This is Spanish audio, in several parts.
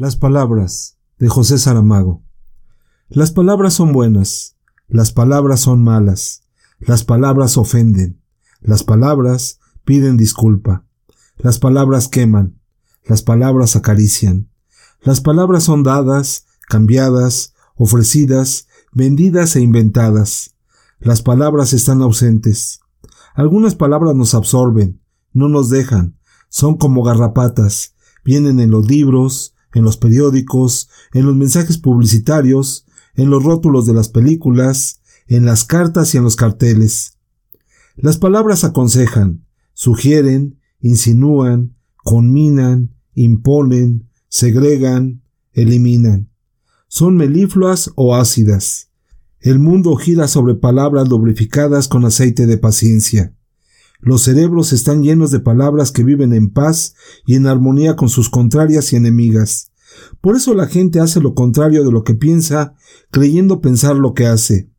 Las palabras de José Saramago. Las palabras son buenas, las palabras son malas, las palabras ofenden, las palabras piden disculpa, las palabras queman, las palabras acarician, las palabras son dadas, cambiadas, ofrecidas, vendidas e inventadas. Las palabras están ausentes. Algunas palabras nos absorben, no nos dejan, son como garrapatas, vienen en los libros, en los periódicos, en los mensajes publicitarios, en los rótulos de las películas, en las cartas y en los carteles. Las palabras aconsejan, sugieren, insinúan, conminan, imponen, segregan, eliminan. Son melifluas o ácidas. El mundo gira sobre palabras lubrificadas con aceite de paciencia. Los cerebros están llenos de palabras que viven en paz y en armonía con sus contrarias y enemigas. Por eso la gente hace lo contrario de lo que piensa, creyendo pensar lo que hace.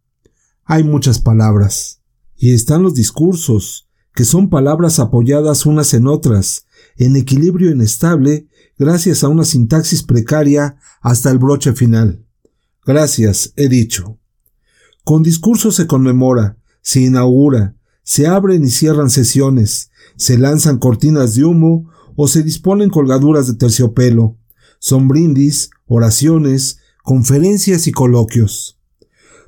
Hay muchas palabras. Y están los discursos, que son palabras apoyadas unas en otras, en equilibrio inestable, gracias a una sintaxis precaria hasta el broche final. Gracias, he dicho. Con discursos se conmemora, se inaugura, se abren y cierran sesiones, se lanzan cortinas de humo o se disponen colgaduras de terciopelo. Son brindis, oraciones, conferencias y coloquios.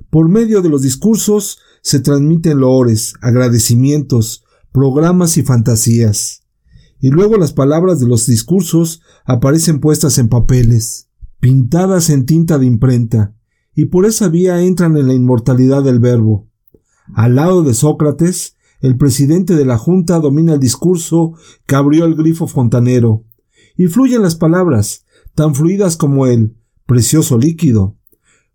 Por medio de los discursos se transmiten loores, agradecimientos, programas y fantasías. Y luego las palabras de los discursos aparecen puestas en papeles, pintadas en tinta de imprenta, y por esa vía entran en la inmortalidad del verbo. Al lado de Sócrates, el presidente de la Junta domina el discurso que abrió el grifo fontanero, y fluyen las palabras, tan fluidas como el precioso líquido.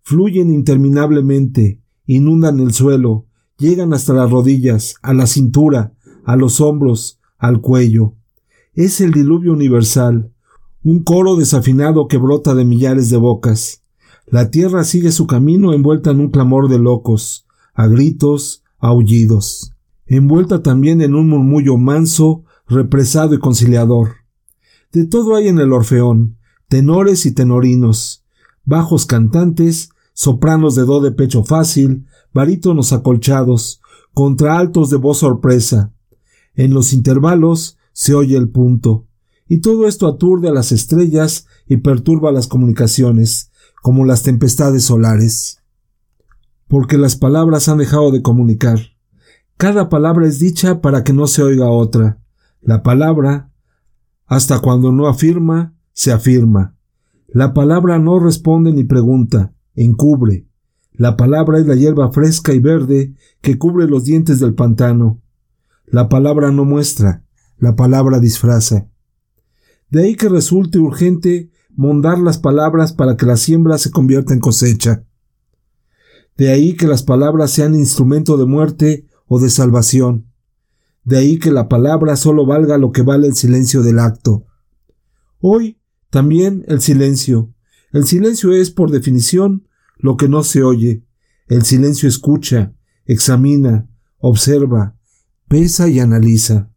Fluyen interminablemente, inundan el suelo, llegan hasta las rodillas, a la cintura, a los hombros, al cuello. Es el diluvio universal, un coro desafinado que brota de millares de bocas. La tierra sigue su camino envuelta en un clamor de locos, a gritos, aullidos, envuelta también en un murmullo manso, represado y conciliador. De todo hay en el Orfeón, tenores y tenorinos, bajos cantantes, sopranos de do de pecho fácil, barítonos acolchados, contraaltos de voz sorpresa. En los intervalos se oye el punto, y todo esto aturde a las estrellas y perturba las comunicaciones, como las tempestades solares porque las palabras han dejado de comunicar. Cada palabra es dicha para que no se oiga otra. La palabra, hasta cuando no afirma, se afirma. La palabra no responde ni pregunta, encubre. La palabra es la hierba fresca y verde que cubre los dientes del pantano. La palabra no muestra, la palabra disfraza. De ahí que resulte urgente mondar las palabras para que la siembra se convierta en cosecha. De ahí que las palabras sean instrumento de muerte o de salvación. De ahí que la palabra solo valga lo que vale el silencio del acto. Hoy también el silencio. El silencio es, por definición, lo que no se oye. El silencio escucha, examina, observa, pesa y analiza.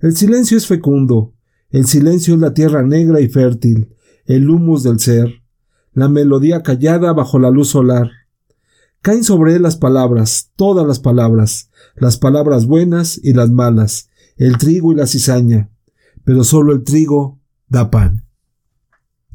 El silencio es fecundo. El silencio es la tierra negra y fértil, el humus del ser, la melodía callada bajo la luz solar, Caen sobre él las palabras, todas las palabras, las palabras buenas y las malas, el trigo y la cizaña, pero solo el trigo da pan.